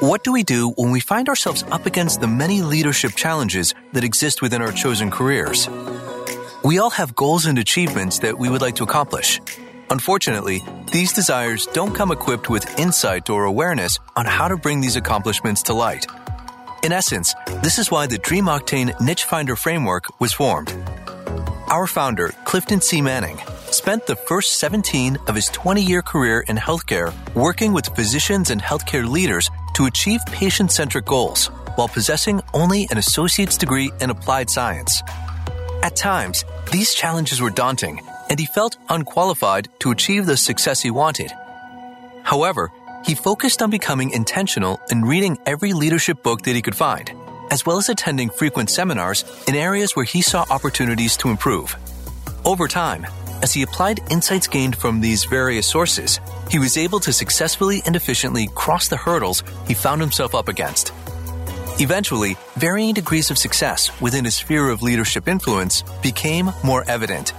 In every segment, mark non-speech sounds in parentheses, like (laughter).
What do we do when we find ourselves up against the many leadership challenges that exist within our chosen careers? We all have goals and achievements that we would like to accomplish. Unfortunately, these desires don't come equipped with insight or awareness on how to bring these accomplishments to light. In essence, this is why the Dream Octane Niche Finder framework was formed. Our founder, Clifton C. Manning, spent the first 17 of his 20 year career in healthcare working with physicians and healthcare leaders to achieve patient centric goals while possessing only an associate's degree in applied science. At times, these challenges were daunting, and he felt unqualified to achieve the success he wanted. However, he focused on becoming intentional in reading every leadership book that he could find, as well as attending frequent seminars in areas where he saw opportunities to improve. Over time, as he applied insights gained from these various sources, he was able to successfully and efficiently cross the hurdles he found himself up against. Eventually, varying degrees of success within his sphere of leadership influence became more evident.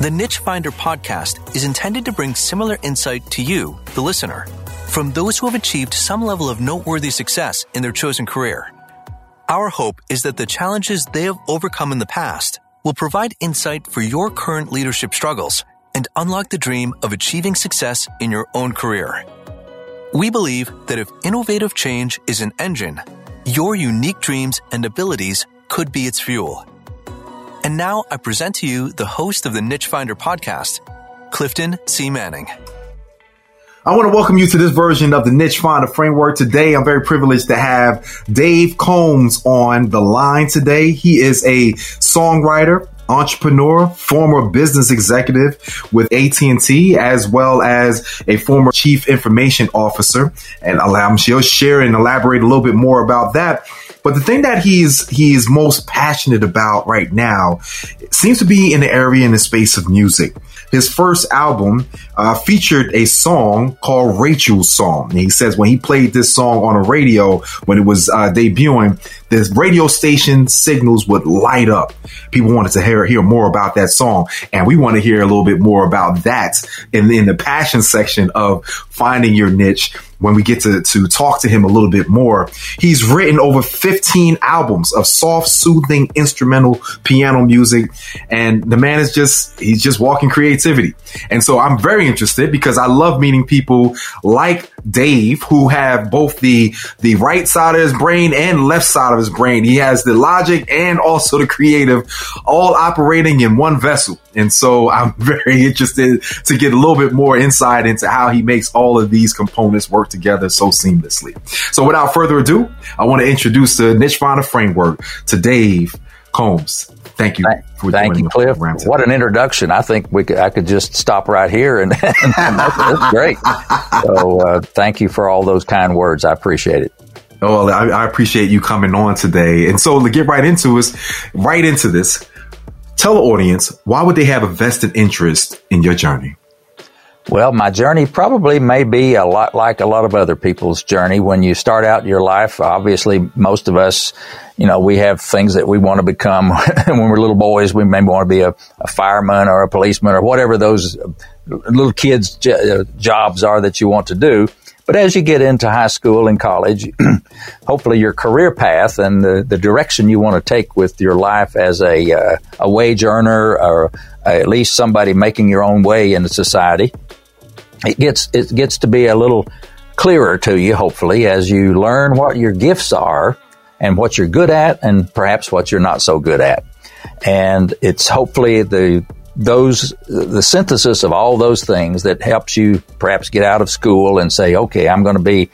The Niche Finder podcast is intended to bring similar insight to you, the listener, from those who have achieved some level of noteworthy success in their chosen career. Our hope is that the challenges they have overcome in the past will provide insight for your current leadership struggles and unlock the dream of achieving success in your own career. We believe that if innovative change is an engine, your unique dreams and abilities could be its fuel. And now I present to you the host of the Niche Finder podcast, Clifton C. Manning. I want to welcome you to this version of the Niche Finder framework. Today, I'm very privileged to have Dave Combs on the line today. He is a songwriter, entrepreneur, former business executive with AT&T, as well as a former chief information officer. And I'm sure share and elaborate a little bit more about that. But the thing that he's he's most passionate about right now seems to be in the area in the space of music. His first album uh, featured a song called Rachel's Song. And he says when he played this song on a radio when it was uh, debuting, the radio station signals would light up. People wanted to hear hear more about that song, and we want to hear a little bit more about that in, in the passion section of finding your niche when we get to, to talk to him a little bit more. He's written over 15 albums of soft, soothing instrumental piano music. And the man is just, he's just walking creativity. And so I'm very interested because I love meeting people like Dave who have both the, the right side of his brain and left side of his brain. He has the logic and also the creative all operating in one vessel. And so I'm (laughs) very interested to get a little bit more insight into how he makes all of these components work together so seamlessly. So without further ado, I want to introduce the Niche Finder framework to Dave Combs. Thank you. For Thank you, Cliff. What an introduction. I think we could, I could just stop right here and, and that's, (laughs) that's, great. (laughs) So, uh, thank you for all those kind words. I appreciate it. Oh, I, I appreciate you coming on today. And so to get right into this, right into this, tell the audience, why would they have a vested interest in your journey? Well, my journey probably may be a lot like a lot of other people's journey. When you start out your life, obviously most of us, you know, we have things that we want to become (laughs) when we're little boys. We maybe want to be a, a fireman or a policeman or whatever those little kids' uh, jobs are that you want to do. But as you get into high school and college, (clears throat) hopefully your career path and the, the direction you want to take with your life as a, uh, a wage earner or at least somebody making your own way in society, it gets it gets to be a little clearer to you, hopefully, as you learn what your gifts are and what you're good at, and perhaps what you're not so good at. And it's hopefully the those the synthesis of all those things that helps you perhaps get out of school and say, okay, I'm going to be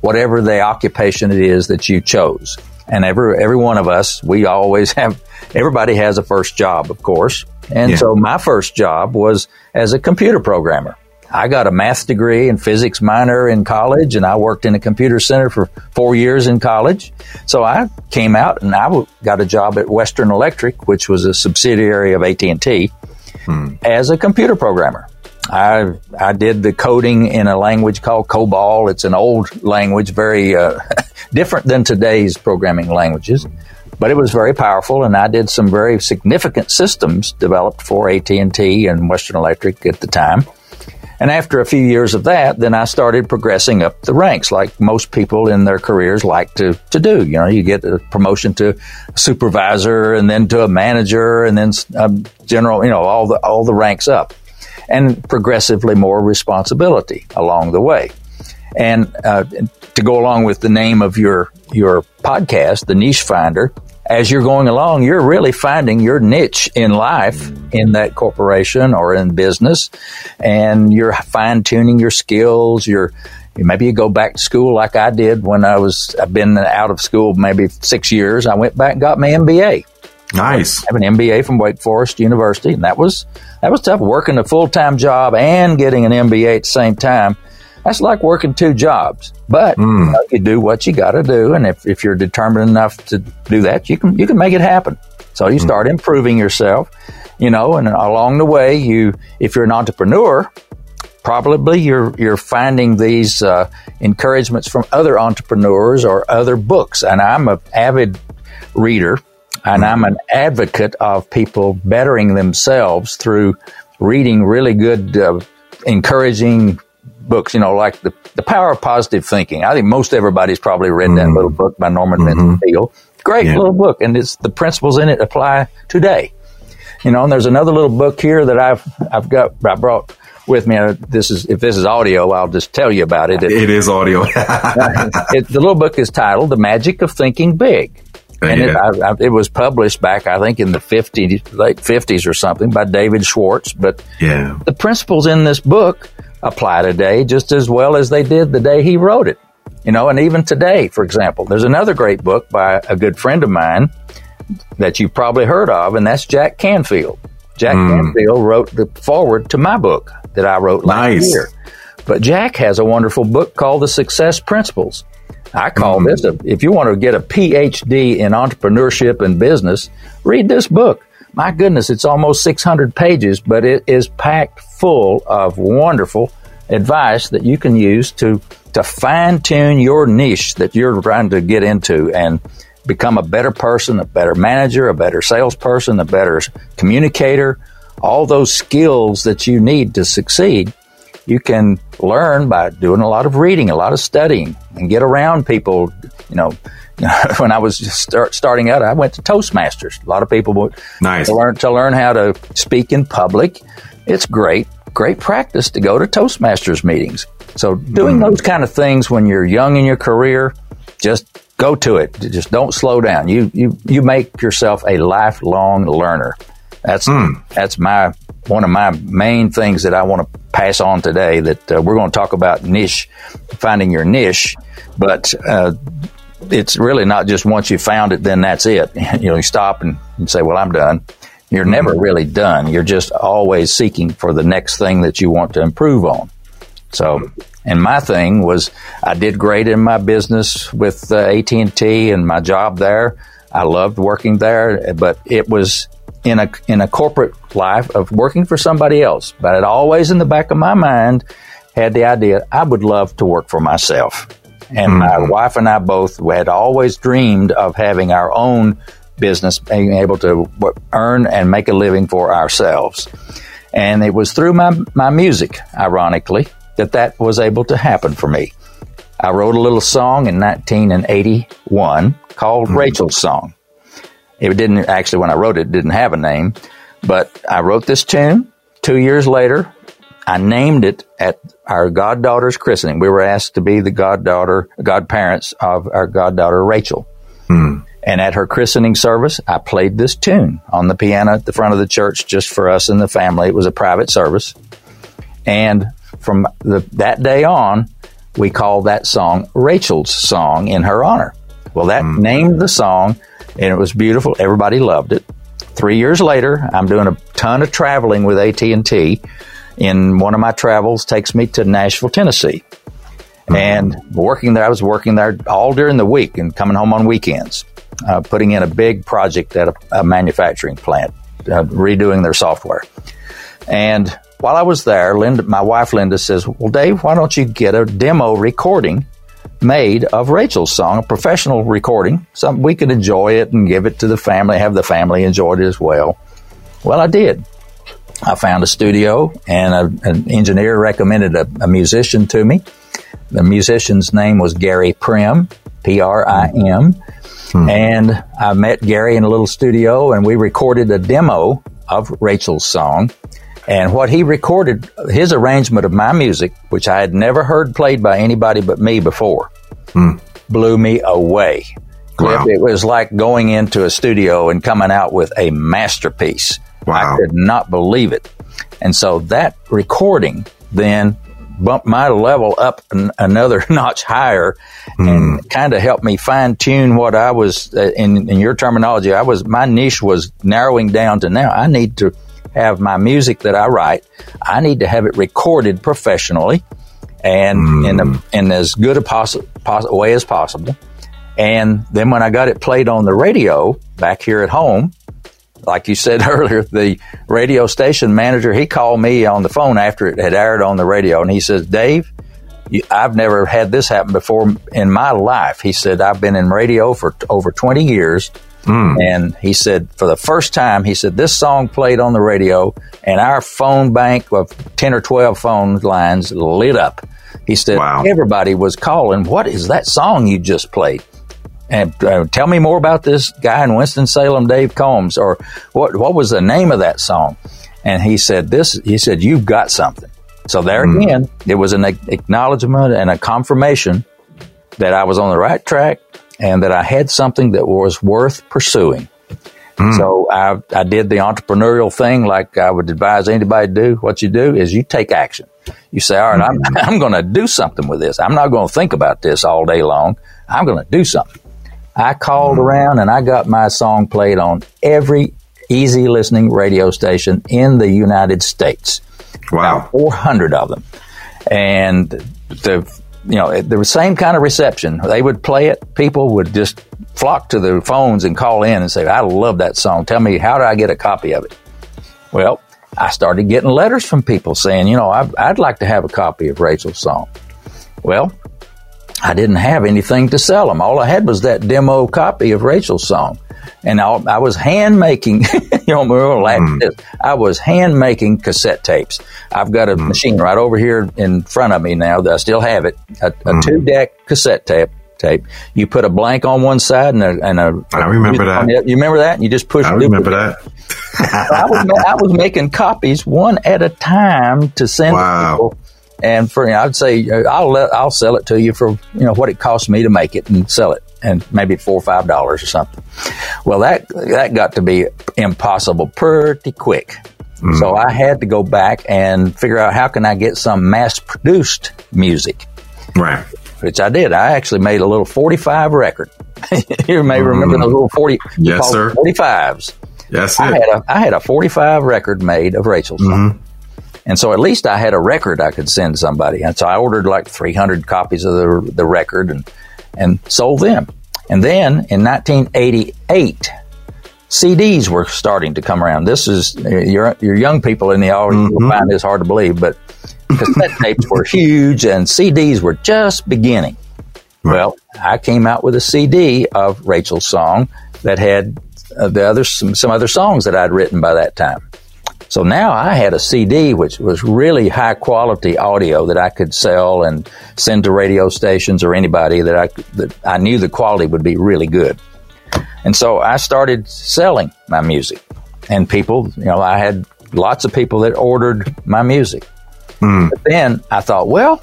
whatever the occupation it is that you chose. And every every one of us, we always (laughs) have everybody has a first job, of course. And yeah. so my first job was as a computer programmer. I got a math degree and physics minor in college, and I worked in a computer center for four years in college. So I came out and I got a job at Western Electric, which was a subsidiary of AT and T, hmm. as a computer programmer. I I did the coding in a language called COBOL. It's an old language, very uh, (laughs) different than today's programming languages, but it was very powerful. And I did some very significant systems developed for AT and T and Western Electric at the time. And after a few years of that, then I started progressing up the ranks, like most people in their careers like to, to do. You know, you get a promotion to supervisor and then to a manager and then a general, you know, all the, all the ranks up and progressively more responsibility along the way. And uh, to go along with the name of your your podcast, the Niche Finder, as you're going along, you're really finding your niche in life in that corporation or in business, and you're fine tuning your skills. You're maybe you go back to school like I did when I was I've been out of school maybe six years. I went back and got my MBA. Nice. I have an MBA from Wake Forest University, and that was that was tough. Working a full time job and getting an MBA at the same time that's like working two jobs. But mm. you, know, you, do what you got to do, and if, if you're determined enough to do that, you can you can make it happen. So you mm. start improving yourself, you know, and along the way, you if you're an entrepreneur, probably you're you're finding these uh, encouragements from other entrepreneurs or other books. And I'm an avid reader, and I'm an advocate of people bettering themselves through reading really good, uh, encouraging books, you know, like the, the Power of Positive Thinking. I think most everybody's probably read mm-hmm. that little book by Norman mm-hmm. Vincent Great yeah. little book, and it's the principles in it apply today. You know, and there's another little book here that I've I've got I brought with me. This is if this is audio, I'll just tell you about it. It, it is audio. (laughs) it, the little book is titled "The Magic of Thinking Big." And yeah. it, I, I, it, was published back, I think, in the 50s, late 50s or something by David Schwartz. But yeah. the principles in this book apply today just as well as they did the day he wrote it. You know, and even today, for example, there's another great book by a good friend of mine that you've probably heard of, and that's Jack Canfield. Jack mm. Canfield wrote the forward to my book that I wrote last nice. year. But Jack has a wonderful book called The Success Principles. I call mm. this a, if you want to get a PhD in entrepreneurship and business, read this book my goodness, it's almost 600 pages, but it is packed full of wonderful advice that you can use to, to fine tune your niche that you're trying to get into and become a better person, a better manager, a better salesperson, a better communicator, all those skills that you need to succeed. You can learn by doing a lot of reading, a lot of studying, and get around people, you know, (laughs) when I was start, starting out, I went to Toastmasters. A lot of people would nice. to learn to learn how to speak in public. It's great, great practice to go to Toastmasters meetings. So doing mm. those kind of things when you're young in your career, just go to it. Just don't slow down. You you you make yourself a lifelong learner. That's mm. that's my one of my main things that I want to pass on today. That uh, we're going to talk about niche, finding your niche, but uh, it's really not just once you found it, then that's it. (laughs) You know, you stop and, and say, well, I'm done. You're never really done. You're just always seeking for the next thing that you want to improve on. So, and my thing was, I did great in my business with uh, AT and T and my job there. I loved working there, but it was in a in a corporate life of working for somebody else. But it always in the back of my mind had the idea I would love to work for myself. And mm-hmm. my wife and I both had always dreamed of having our own business, being able to earn and make a living for ourselves. And it was through my, my music, ironically, that that was able to happen for me. I wrote a little song in 1981 called mm-hmm. Rachel's Song. It didn't actually, when I wrote it, it didn't have a name, but I wrote this tune. Two years later, I named it at our goddaughter's christening. We were asked to be the goddaughter, godparents of our goddaughter Rachel. Hmm. And at her christening service, I played this tune on the piano at the front of the church just for us and the family. It was a private service. And from the, that day on, we called that song Rachel's Song in her honor. Well, that hmm. named the song, and it was beautiful. Everybody loved it. Three years later, I'm doing a ton of traveling with AT&T in one of my travels takes me to Nashville, Tennessee. And working there, I was working there all during the week and coming home on weekends, uh, putting in a big project at a, a manufacturing plant, uh, redoing their software. And while I was there, Linda, my wife Linda says, Well, Dave, why don't you get a demo recording made of Rachel's song, a professional recording, so we could enjoy it and give it to the family, have the family enjoy it as well. Well, I did. I found a studio, and a, an engineer recommended a, a, musician to me. The musician's name was Gary Prim, P R I M. Hmm. And I met Gary in a little studio, and we recorded a demo of Rachel's song. And what he recorded, his arrangement of my music, which I had never heard played by anybody but me before, hmm. blew me away. Wow. It was like going into a studio and coming out with a masterpiece. Wow. I could not believe it. And so that recording then bumped my level up an, another (laughs) notch higher mm. and hmm. kind of helped me fine tune what I was uh, in, in your terminology. I was, my niche was narrowing down to now I need to have my music that I write. I need to have it recorded professionally and mm. in, in as good a possi- poss- way as possible. And then when I got it played on the radio back here at home, like you said (laughs) earlier, the radio station manager, he called me on the phone after it had aired on the radio and he says, Dave, I've never had this happen before in my life. He said, I've been in radio for t- over 20 years. Mm. And he said, for the first time, he said, this song played on the radio and our phone bank of 10 or 12 phone lines lit up. He said, wow. everybody was calling, what is that song you just played? and uh, tell me more about this guy in Winston Salem, Dave Combs, or what what was the name of that song? And he said this. He said you've got something. So there mm. again, it was an acknowledgement and a confirmation that I was on the right track and that I had something that was worth pursuing. Mm. So I, I did the entrepreneurial thing like I would advise anybody to do. What you do is you take action. You say, all right, I'm, hmm. I'm going to do something with this. I'm not going to think about this all day long. I'm going to do something. I called around and I got my song played on every easy listening radio station in the United States. Wow. About 400 of them. And the, you know, the same kind of reception. They would play it. People would just flock to their phones and call in and say, I love that song. Tell me, how do I get a copy of it? Well, I started getting letters from people saying, you know, I'd, I'd like to have a copy of Rachel's song. Well, I didn't have anything to sell them. All I had was that demo copy of Rachel's song. And I, I was hand making, (laughs) you know, mm. I was hand making cassette tapes. I've got a mm. machine right over here in front of me now that I still have it, a, a mm. two deck cassette tape. Tape. You put a blank on one side and a. And a I remember that. You remember that? You just push. I remember that. (laughs) I was I was making copies one at a time to send wow. people and for you know, I'd say uh, I'll let, I'll sell it to you for you know what it costs me to make it and sell it, and maybe four or five dollars or something. Well, that that got to be impossible pretty quick. Mm. So I had to go back and figure out how can I get some mass produced music. Right. Which I did. I actually made a little 45 record. (laughs) you may remember mm. those little 40 yes, sir. 45s. Yes, I had a I had a 45 record made of Rachel's mm-hmm. And so at least I had a record I could send somebody. And so I ordered like 300 copies of the, the record and, and sold them. And then in 1988, CDs were starting to come around. This is your your young people in the audience mm-hmm. will find this hard to believe, but cassette tapes were (laughs) huge and CDs were just beginning. Right. Well, I came out with a CD of Rachel's song that had uh, the other some, some other songs that I'd written by that time. So now I had a CD, which was really high quality audio that I could sell and send to radio stations or anybody that I, that I knew the quality would be really good. And so I started selling my music and people, you know, I had lots of people that ordered my music. Mm. But then I thought, well,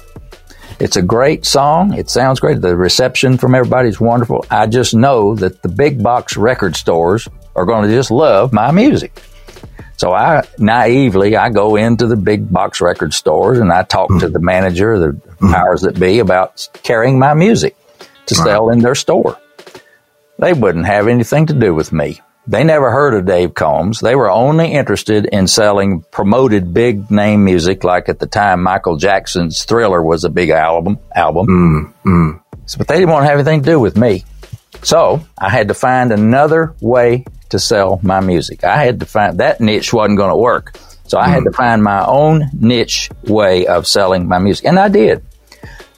it's a great song. It sounds great. The reception from everybody is wonderful. I just know that the big box record stores are going to just love my music. So I naively I go into the big box record stores and I talk mm-hmm. to the manager, the mm-hmm. powers that be, about carrying my music to right. sell in their store. They wouldn't have anything to do with me. They never heard of Dave Combs. They were only interested in selling promoted big name music, like at the time Michael Jackson's Thriller was a big album. Album, mm-hmm. but they didn't want to have anything to do with me. So I had to find another way to sell my music. I had to find that niche wasn't going to work. So I mm. had to hmm. find my own niche way of selling my music. And I did.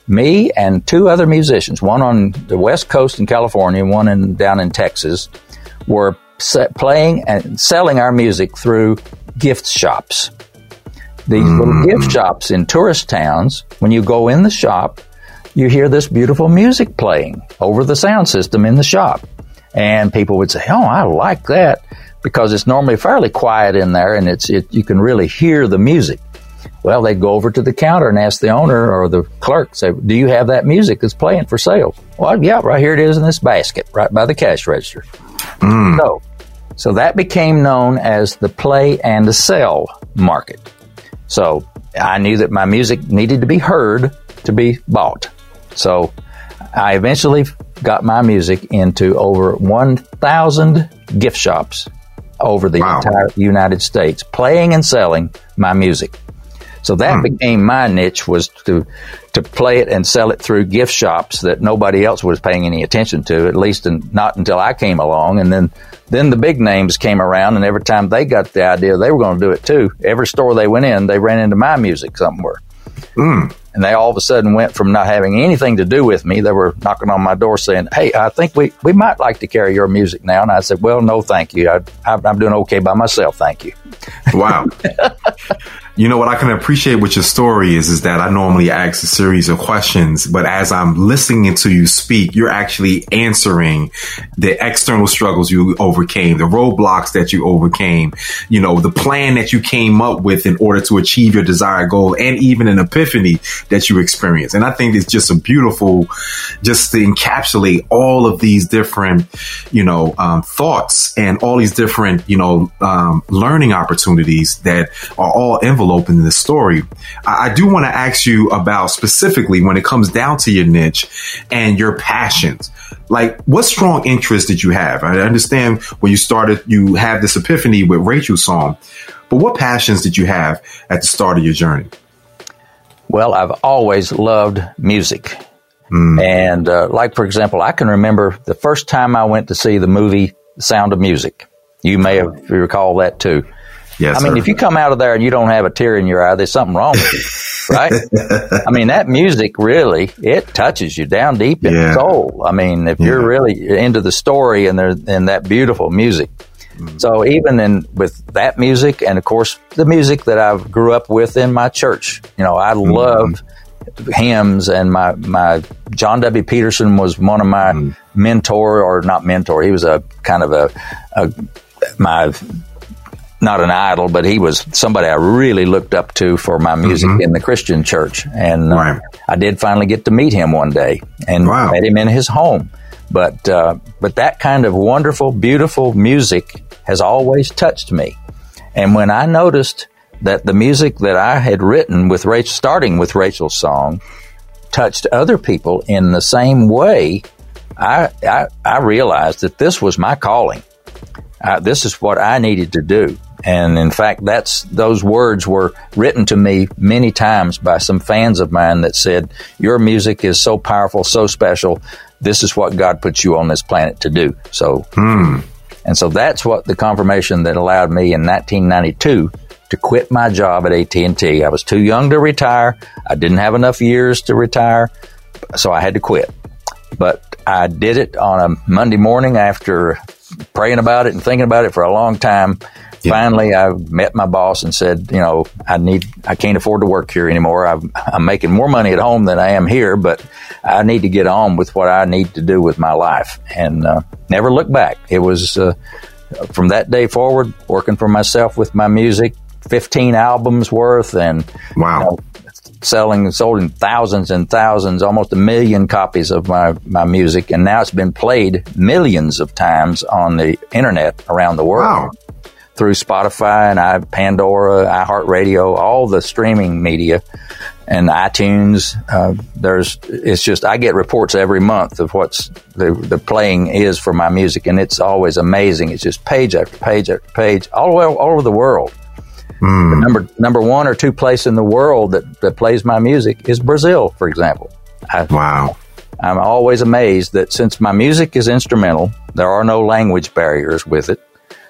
Me and two other musicians, one on the West Coast in California, one in, down in Texas, were playing and selling our music through gift shops. These mm. little gift shops in tourist towns, when you go in the shop, you hear this beautiful music playing over the sound system in the shop. And people would say, Oh, I like that because it's normally fairly quiet in there and it's, it, you can really hear the music. Well, they'd go over to the counter and ask the owner or the clerk, say, do you have that music that's playing for sale? Well, yeah, right here it is in this basket, right by the cash register. Mm. So, so that became known as the play and the sell market. So I knew that my music needed to be heard to be bought. So I eventually got my music into over 1,000 gift shops over the wow. entire United States, playing and selling my music. So that hmm. became my niche was to to play it and sell it through gift shops that nobody else was paying any attention to, at least in, not until I came along. And then then the big names came around, and every time they got the idea they were going to do it too, every store they went in, they ran into my music somewhere. Mm. And they all of a sudden went from not having anything to do with me. They were knocking on my door saying, Hey, I think we, we might like to carry your music now. And I said, Well, no, thank you. I, I'm doing okay by myself. Thank you. Wow. (laughs) You know what I can appreciate with your story is is that I normally ask a series of questions, but as I'm listening to you speak, you're actually answering the external struggles you overcame, the roadblocks that you overcame, you know, the plan that you came up with in order to achieve your desired goal and even an epiphany that you experienced. And I think it's just a beautiful, just to encapsulate all of these different, you know, um, thoughts and all these different, you know, um, learning opportunities that are all enveloped envelope in this story. I, I do want to ask you about specifically when it comes down to your niche and your passions. Like, what strong interest did you have? I understand when you started, you had this epiphany with Rachel's song, but what passions did you have at the start of your journey? Well, I've always loved music. Mm. And, uh, like, for example, I can remember the first time I went to see the movie Sound of Music. You may have recall that too. Yes, I mean, sir. if you come out of there and you don't have a tear in your eye, there's something wrong with you, (laughs) right? I mean, that music really it touches you down deep in yeah. the soul. I mean, if yeah. you're really into the story and there and that beautiful music. Mm-hmm. So even in with that music, and of course the music that I grew up with in my church, you know, I mm-hmm. loved hymns and my my John W. Peterson was one of my mm-hmm. mentor or not mentor. He was a kind of a, a my not an idol, but he was somebody I really looked up to for my music mm-hmm. in the Christian church. And uh, right. I did finally get to meet him one day and wow. met him in his home. But uh, but that kind of wonderful, beautiful music has always touched me. And when I noticed that the music that I had written with Rachel, starting with Rachel's song, touched other people in the same way, I, I, I realized that this was my calling. Uh, this is what I needed to do. And in fact, that's those words were written to me many times by some fans of mine that said, "Your music is so powerful, so special. This is what God put you on this planet to do." So, hmm. and so that's what the confirmation that allowed me in 1992 to quit my job at AT&T. I was too young to retire. I didn't have enough years to retire, so I had to quit. But I did it on a Monday morning after praying about it and thinking about it for a long time yeah. Finally, I met my boss and said, you know, I need, I can't afford to work here anymore. I'm, I'm making more money at home than I am here, but I need to get on with what I need to do with my life and uh, never look back. It was uh, from that day forward, working for myself with my music, 15 albums worth and wow. You know, selling sold in thousands and thousands, almost a million copies of my, my music, and now it's been played millions of times on the internet around the world. Wow through Spotify and I, Pandora, iHeartRadio, all the streaming media and iTunes. Uh, there's, it's just, I get reports every month of what's the, the playing is for my music and it's always amazing. It's just page after page after page all, way, all over the world. Mm. The number, number one or two place in the world that, that plays my music is Brazil, for example. I, wow. I'm always amazed that since my music is instrumental, there are no language barriers with it.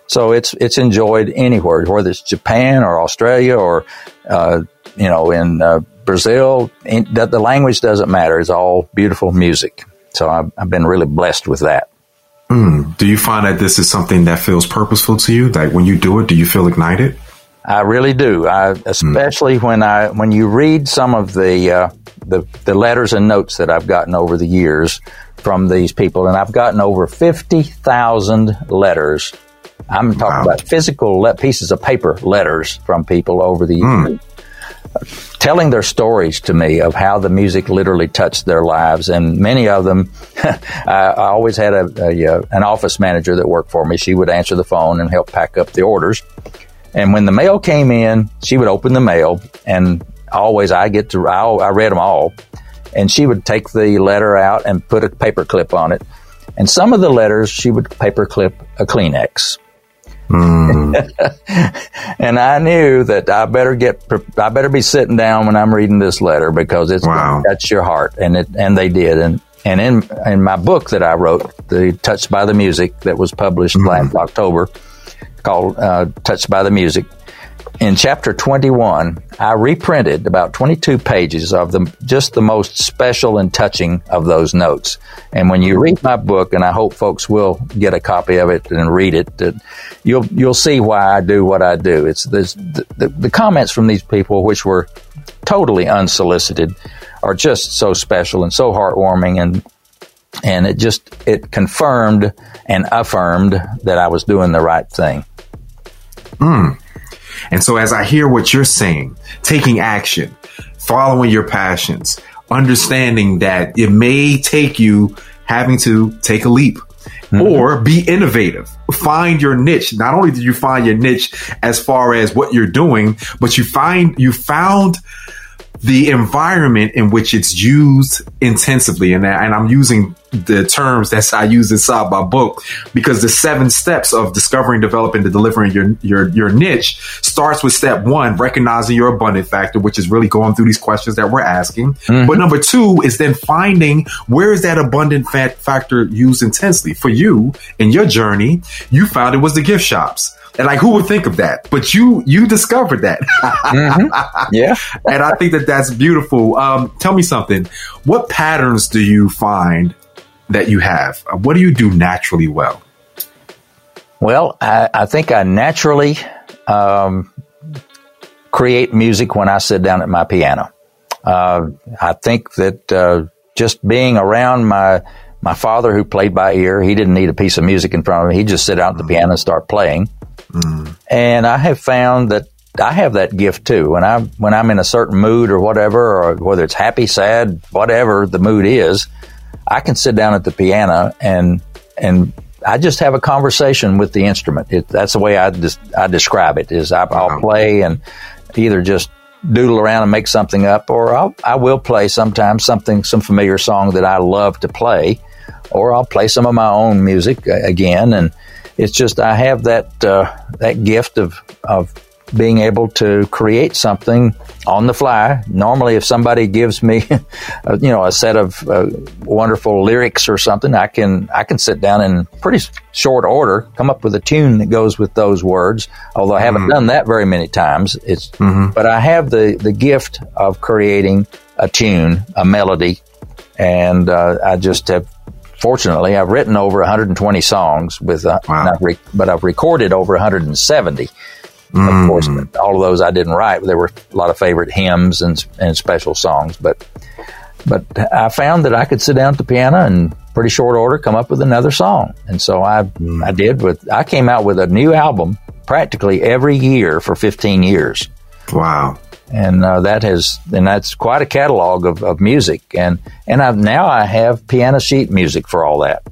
So it's it's enjoyed anywhere, whether it's Japan or Australia or uh, you know in uh, Brazil. In, the, the, language doesn't matter; it's all beautiful music. So I've, I've been really blessed with that. Mm. Do you find that this is something that feels purposeful to you? Like when you do it, do you feel ignited? I really do. I, especially mm. when I when you read some of the, uh, the the letters and notes that I've gotten over the years from these people, and I've gotten over fifty thousand letters. I'm talking wow. about physical le- pieces of paper letters from people over the mm. years telling their stories to me of how the music literally touched their lives. And many of them, (laughs) I, I, always had a, a, uh, an office manager that worked for me. She would answer the phone and help pack up the orders. And when the mail came in, she would open the mail and always I get to, I, I read them all. And she would take the letter out and put a paper clip on it. And some of the letters she would paper clip a Kleenex. Mm. (laughs) and I knew that I better get, I better be sitting down when I'm reading this letter because it's wow. touch your heart, and it, and they did, and and in in my book that I wrote, the Touched by the Music, that was published mm. last October, called uh, Touched by the Music in chapter 21, I reprinted about 22 pages of the just the most special and touching of those notes. And when you read my book, and I hope folks will get a copy of it and read it, you'll you'll see why I do what I do. It's the, the, the comments from these people, which were totally unsolicited, are just so special and so heartwarming, and and it just it confirmed and affirmed that I was doing the right thing. Hmm. And so as I hear what you're saying, taking action, following your passions, understanding that it may take you having to take a leap mm-hmm. or be innovative, find your niche. Not only did you find your niche as far as what you're doing, but you find, you found the environment in which it's used intensively. And, and I'm using the terms that I use inside my book because the seven steps of discovering, developing, and delivering your, your, your niche starts with step one, recognizing your abundant factor, which is really going through these questions that we're asking. Mm-hmm. But number two is then finding where is that abundant factor used intensely for you in your journey. You found it was the gift shops. And like, who would think of that? But you, you discovered that. mm-hmm. Yeah. (laughs) and I think that that's beautiful. Um, tell me something. What patterns do you find that you have? What do you do naturally well? Well, I, I think I naturally um, create music when I sit down at my piano. Uh, I think that uh, just being around my my father, who played by ear, he didn't need a piece of music in front of him. He'd just sit out at the piano and start playing. Mm. And I have found that I have that gift too. When I when I'm in a certain mood or whatever, or whether it's happy, sad, whatever the mood is, I can sit down at the piano and and I just have a conversation with the instrument. It, that's the way I just I describe it. Is I, will play and either just doodle around and make something up, or I'll, I will play sometimes something some familiar song that I love to play, or I'll play some of my own music again. And it's just I have that uh, that gift of of being able to create something on the fly. Normally, if somebody gives me, (laughs) you know, a set of uh, wonderful lyrics or something, I can I can sit down in pretty short order come up with a tune that goes with those words. Although I haven't mm-hmm. done that very many times, it's mm-hmm. but I have the the gift of creating a tune, a melody, and uh, I just have fortunately, I've written over 120 songs with, uh, wow. I've re- but I've recorded over 170. Mm. Of course, all of those I didn't write. There were a lot of favorite hymns and, and special songs, but but I found that I could sit down at the piano and pretty short order come up with another song. And so I mm. I did with I came out with a new album practically every year for 15 years. Wow. And uh, that has and that's quite a catalog of, of music and and I've, now I have piano sheet music for all that.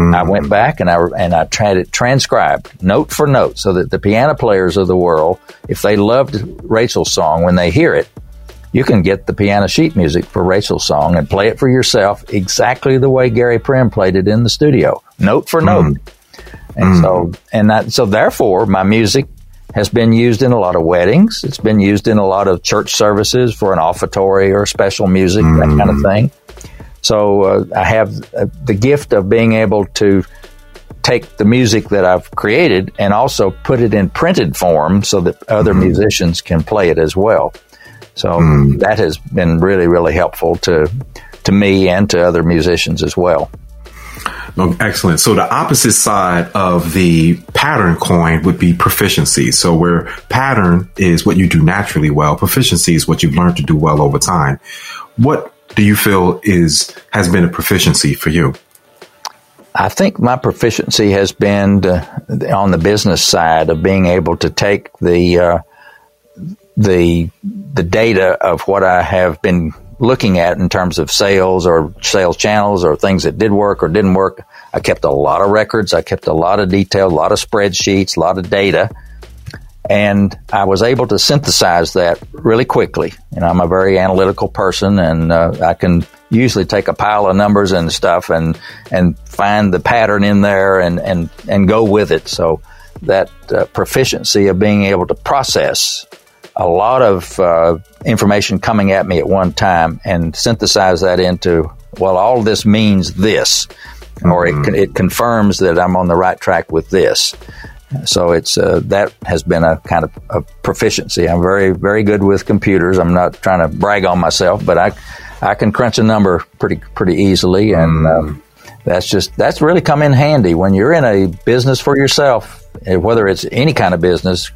Mm-hmm. I went back and I and I tried it transcribed note for note so that the piano players of the world, if they loved Rachel's song when they hear it, you can get the piano sheet music for Rachel's song and play it for yourself exactly the way Gary Prim played it in the studio, note for note. Mm-hmm. And so mm-hmm. and that so therefore my music has been used in a lot of weddings. It's been used in a lot of church services for an offertory or special music, that kind of mm-hmm. thing. So uh, I have uh, the gift of being able to take the music that I've created and also put it in printed form so that other mm-hmm. musicians can play it as well. So mm. that has been really, really helpful to to me and to other musicians as well. Oh, excellent. So the opposite side of the pattern coin would be proficiency. So where pattern is what you do naturally well, proficiency is what you've learned to do well over time. What do you feel is has been a proficiency for you? I think my proficiency has been to, on the business side of being able to take the uh, the the data of what I have been looking at in terms of sales or sales channels or things that did work or didn't work. I kept a lot of records. I kept a lot of detail, a lot of spreadsheets, a lot of data. And I was able to synthesize that really quickly. You know, I'm a very analytical person and uh, I can usually take a pile of numbers and stuff and, and find the pattern in there and, and, and go with it. So that uh, proficiency of being able to process a lot of uh, information coming at me at one time and synthesize that into, well, all this means this, mm-hmm. or it, mm-hmm. it confirms that I'm on the right track with this. So it's uh, that has been a kind of a proficiency. I'm very very good with computers. I'm not trying to brag on myself, but I I can crunch a number pretty pretty easily, and mm. uh, that's just that's really come in handy when you're in a business for yourself, eh, whether it's any kind of business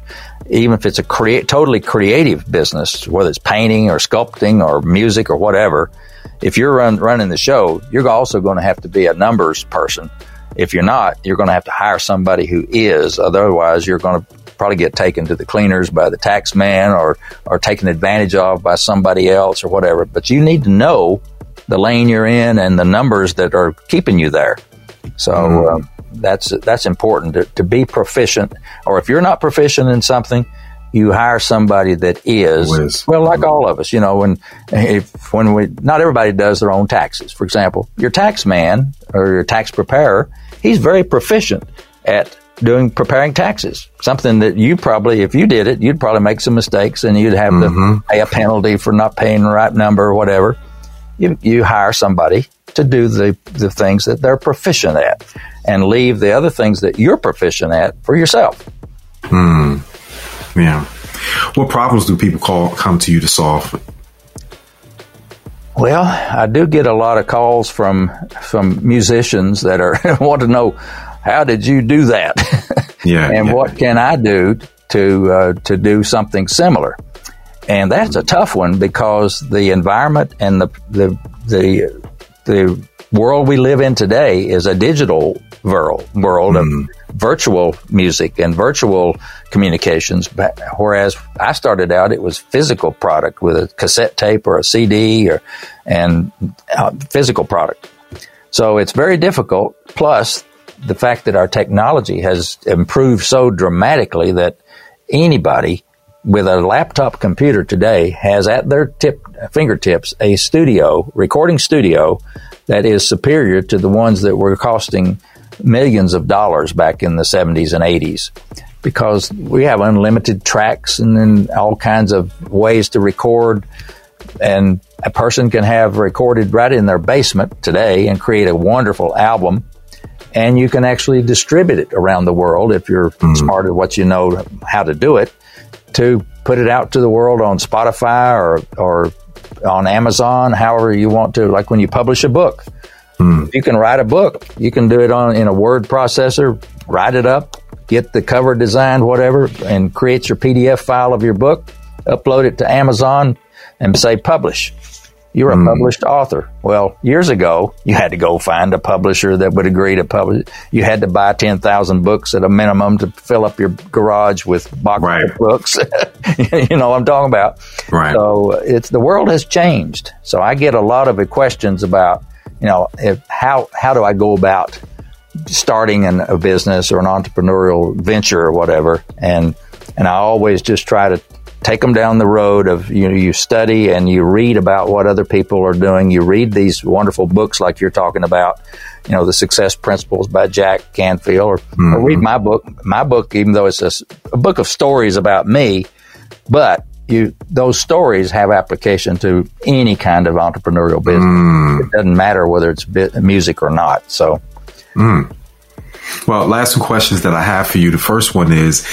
even if it's a create, totally creative business, whether it's painting or sculpting or music or whatever, if you're run, running the show, you're also going to have to be a numbers person. If you're not, you're going to have to hire somebody who is. Otherwise, you're going to probably get taken to the cleaners by the tax man or, or taken advantage of by somebody else or whatever. But you need to know the lane you're in and the numbers that are keeping you there. So, mm-hmm. um, that's that's important to, to be proficient. Or if you're not proficient in something, you hire somebody that is well, like all of us, you know. When if when we not everybody does their own taxes. For example, your tax man or your tax preparer, he's very proficient at doing preparing taxes. Something that you probably, if you did it, you'd probably make some mistakes and you'd have mm-hmm. to pay a penalty for not paying the right number or whatever. You you hire somebody to do the the things that they're proficient at and leave the other things that you're proficient at for yourself. Hmm. Yeah. What problems do people call come to you to solve? Well, I do get a lot of calls from from musicians that are (laughs) want to know how did you do that? (laughs) Yeah. and yeah. what can I do to uh, to do something similar? And that's a tough one because the environment and the the the the world we live in today is a digital world, world mm. of hmm. Virtual music and virtual communications. Whereas I started out, it was physical product with a cassette tape or a CD or, and uh, physical product. So it's very difficult. Plus the fact that our technology has improved so dramatically that anybody with a laptop computer today has at their tip fingertips a studio recording studio that is superior to the ones that were costing millions of dollars back in the 70s and 80s because we have unlimited tracks and then all kinds of ways to record. And a person can have recorded right in their basement today and create a wonderful album. And you can actually distribute it around the world if you're mm. smart at what you know how to do it to put it out to the world on Spotify or, or on Amazon, however you want to, like when you publish a book. Hmm. You can write a book. You can do it on in a word processor, write it up, get the cover designed, whatever, and create your PDF file of your book, upload it to Amazon, and say publish. You're a hmm. published author. Well, years ago, you had to go find a publisher that would agree to publish. You had to buy 10,000 books at a minimum to fill up your garage with boxes right. of books. (laughs) you know what I'm talking about. Right. So it's the world has changed. So I get a lot of questions about you know, if, how how do I go about starting an, a business or an entrepreneurial venture or whatever? And and I always just try to take them down the road of you know you study and you read about what other people are doing. You read these wonderful books like you're talking about, you know, the Success Principles by Jack Canfield, or, mm-hmm. or read my book. My book, even though it's a, a book of stories about me, but you those stories have application to any kind of entrepreneurial business. Mm. It doesn't matter whether it's music or not. So, mm. well, last two questions that I have for you. The first one is: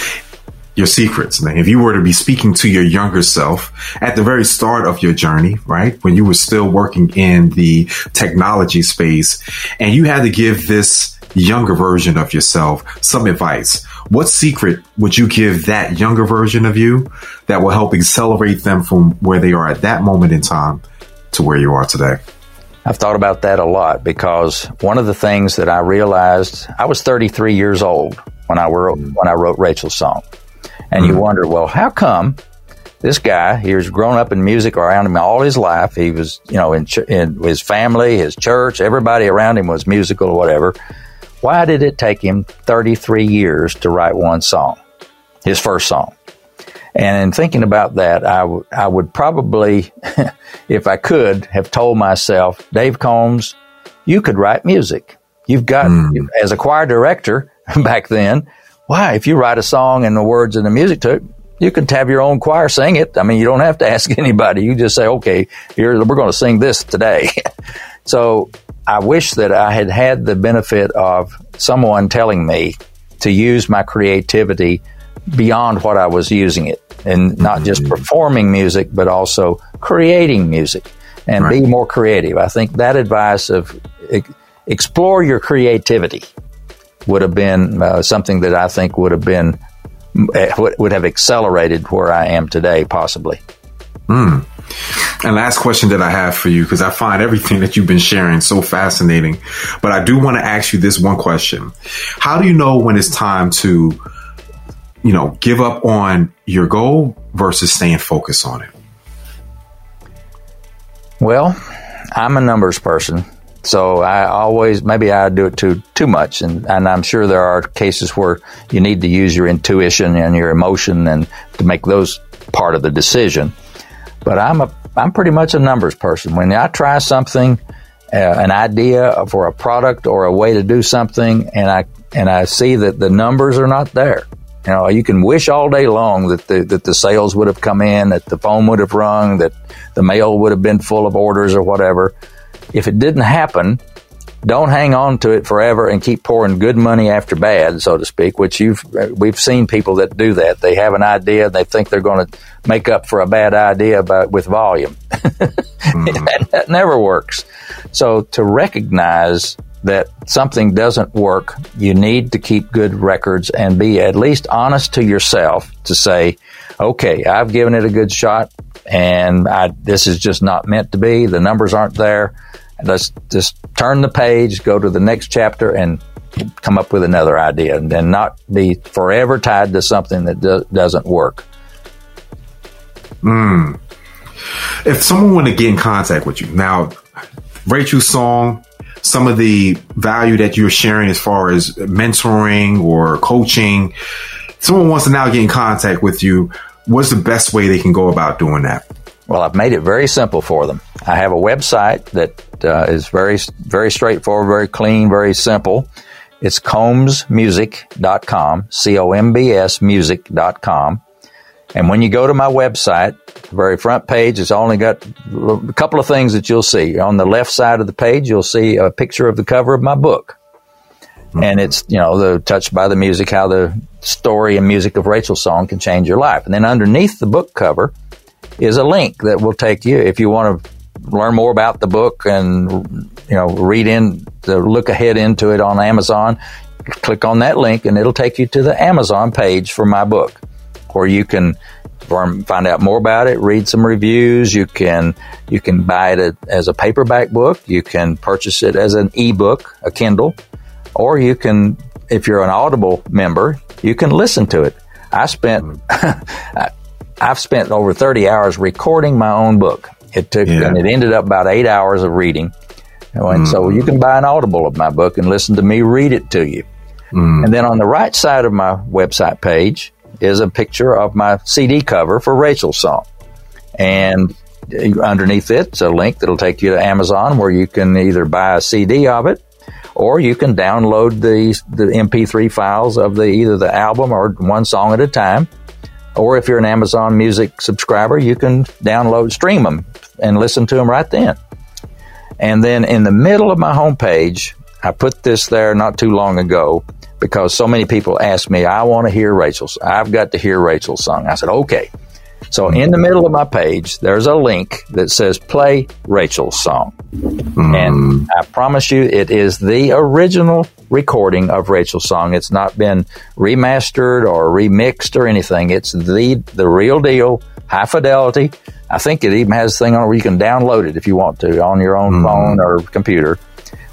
your secrets, man. If you were to be speaking to your younger self at the very start of your journey, right? When you were still working in the technology space and you had to give this younger version of yourself some advice, what secret would you give that younger version of you that will help accelerate them from where they are at that moment in time to where you are today? I've thought about that a lot because one of the things that I realized I was 33 years old when I wrote when I wrote Rachel's song. And you mm-hmm. wonder, well, how come this guy, he was grown up in music around him all his life. He was, you know, in, ch- in his family, his church, everybody around him was musical or whatever. Why did it take him 33 years to write one song, his first song? And in thinking about that, I, w- I would probably, (laughs) if I could, have told myself, Dave Combs, you could write music. You've got, mm. as a choir director (laughs) back then, why? If you write a song and the words and the music to it, you can have your own choir sing it. I mean, you don't have to (laughs) ask anybody. You just say, okay, here, we're going to sing this today. so I wish that I had had the benefit of someone telling me to use my creativity beyond what I was using it and not just mm-hmm. performing music, but also creating music and right. be more creative. I think that advice of explore your creativity would have been uh, something that I think would have been eh, would have accelerated where I am today, possibly. Mm. And last question that I have for you, because I find everything that you've been sharing so fascinating, but I do want to ask you this one question: How do you know when it's time to, you know, give up on your goal versus staying focused on it? Well, I'm a numbers person. So I always maybe I do it too too much, and and I'm sure there are cases where you need to use your intuition and your emotion and to make those part of the decision. But I'm a I'm pretty much a numbers person. When I try something, uh, an idea for a product or a way to do something, and I and I see that the numbers are not there. You know, you can wish all day long that the that the sales would have come in, that the phone would have rung, that the mail would have been full of orders or whatever if it didn't happen, don't hang on to it forever and keep pouring good money after bad, so to speak. Which you've we've seen people that do that. They have an idea, and they think they're going to make up for a bad idea, but with volume, (laughs) mm-hmm. that, that never works. So to recognize that something doesn't work, you need to keep good records and be at least honest to yourself to say, okay, I've given it a good shot and I, this is just not meant to be. The numbers aren't there. Let's just turn the page, go to the next chapter, and come up with another idea, and then not be forever tied to something that do- doesn't work. Hmm. If someone want to get in contact with you now, Rachel's song, some of the value that you're sharing as far as mentoring or coaching, someone wants to now get in contact with you. What's the best way they can go about doing that? Well, I've made it very simple for them. I have a website that uh, is very, very straightforward, very clean, very simple. It's combsmusic.com, C-O-M-B-S music.com. And when you go to my website, the very front page, it's only got a couple of things that you'll see. On the left side of the page, you'll see a picture of the cover of my book. Mm-hmm. And it's, you know, the touched by the music, how the story and music of Rachel's song can change your life. And then underneath the book cover, is a link that will take you if you want to learn more about the book and you know read in the look ahead into it on Amazon. Click on that link and it'll take you to the Amazon page for my book, where you can find out more about it, read some reviews. You can you can buy it as a paperback book. You can purchase it as an ebook, a Kindle, or you can, if you're an Audible member, you can listen to it. I spent (laughs) I've spent over 30 hours recording my own book. It took, yeah. and it ended up about eight hours of reading. And mm. so you can buy an audible of my book and listen to me read it to you. Mm. And then on the right side of my website page is a picture of my CD cover for Rachel's song. And underneath it's a link that'll take you to Amazon where you can either buy a CD of it or you can download the, the MP3 files of the, either the album or one song at a time. Or if you're an Amazon Music subscriber, you can download, stream them, and listen to them right then. And then in the middle of my homepage, I put this there not too long ago because so many people ask me, I want to hear Rachel's. I've got to hear Rachel's song. I said, okay. So in the middle of my page, there's a link that says play Rachel's song. Mm. And I promise you, it is the original recording of Rachel's song. It's not been remastered or remixed or anything. It's the, the real deal, high fidelity. I think it even has a thing on where you can download it if you want to on your own mm. phone or computer.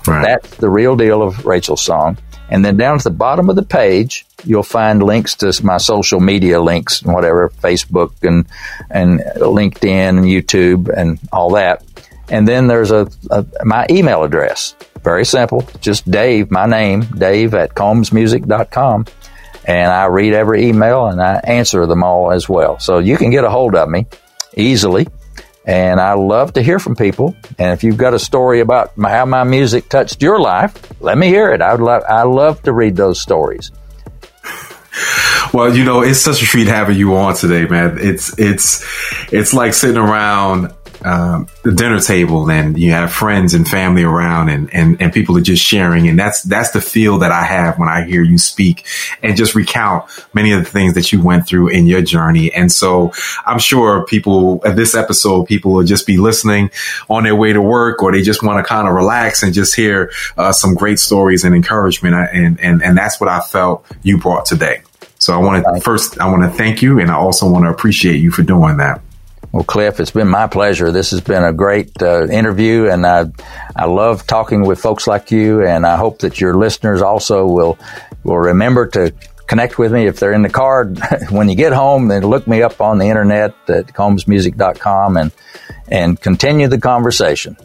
Right. That's the real deal of Rachel's song. And then down at the bottom of the page, you'll find links to my social media links and whatever, Facebook and, and LinkedIn and YouTube and all that. And then there's a, a my email address. Very simple. Just Dave, my name, Dave at combsmusic.com. And I read every email and I answer them all as well. So you can get a hold of me easily and I love to hear from people. And if you've got a story about how my music touched your life, let me hear it. I would love, I love to read those stories. (laughs) Well, you know, it's such a treat having you on today, man. It's it's it's like sitting around um, the dinner table and you have friends and family around and, and, and people are just sharing. And that's, that's the feel that I have when I hear you speak and just recount many of the things that you went through in your journey. And so I'm sure people at this episode, people will just be listening on their way to work or they just want to kind of relax and just hear uh, some great stories and encouragement. And, and, and that's what I felt you brought today. So I want to first, I want to thank you and I also want to appreciate you for doing that. Well, Cliff, it's been my pleasure. This has been a great uh, interview, and I, I love talking with folks like you. And I hope that your listeners also will will remember to connect with me if they're in the car (laughs) when you get home. Then look me up on the internet at combsmusic.com and and continue the conversation.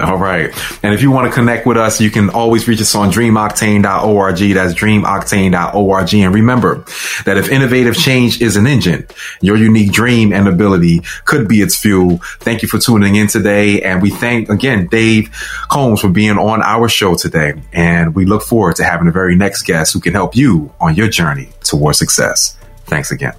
All right. And if you want to connect with us, you can always reach us on dreamoctane.org. That's dreamoctane.org. And remember that if innovative change is an engine, your unique dream and ability could be its fuel. Thank you for tuning in today. And we thank again Dave Combs for being on our show today. And we look forward to having the very next guest who can help you on your journey towards success. Thanks again.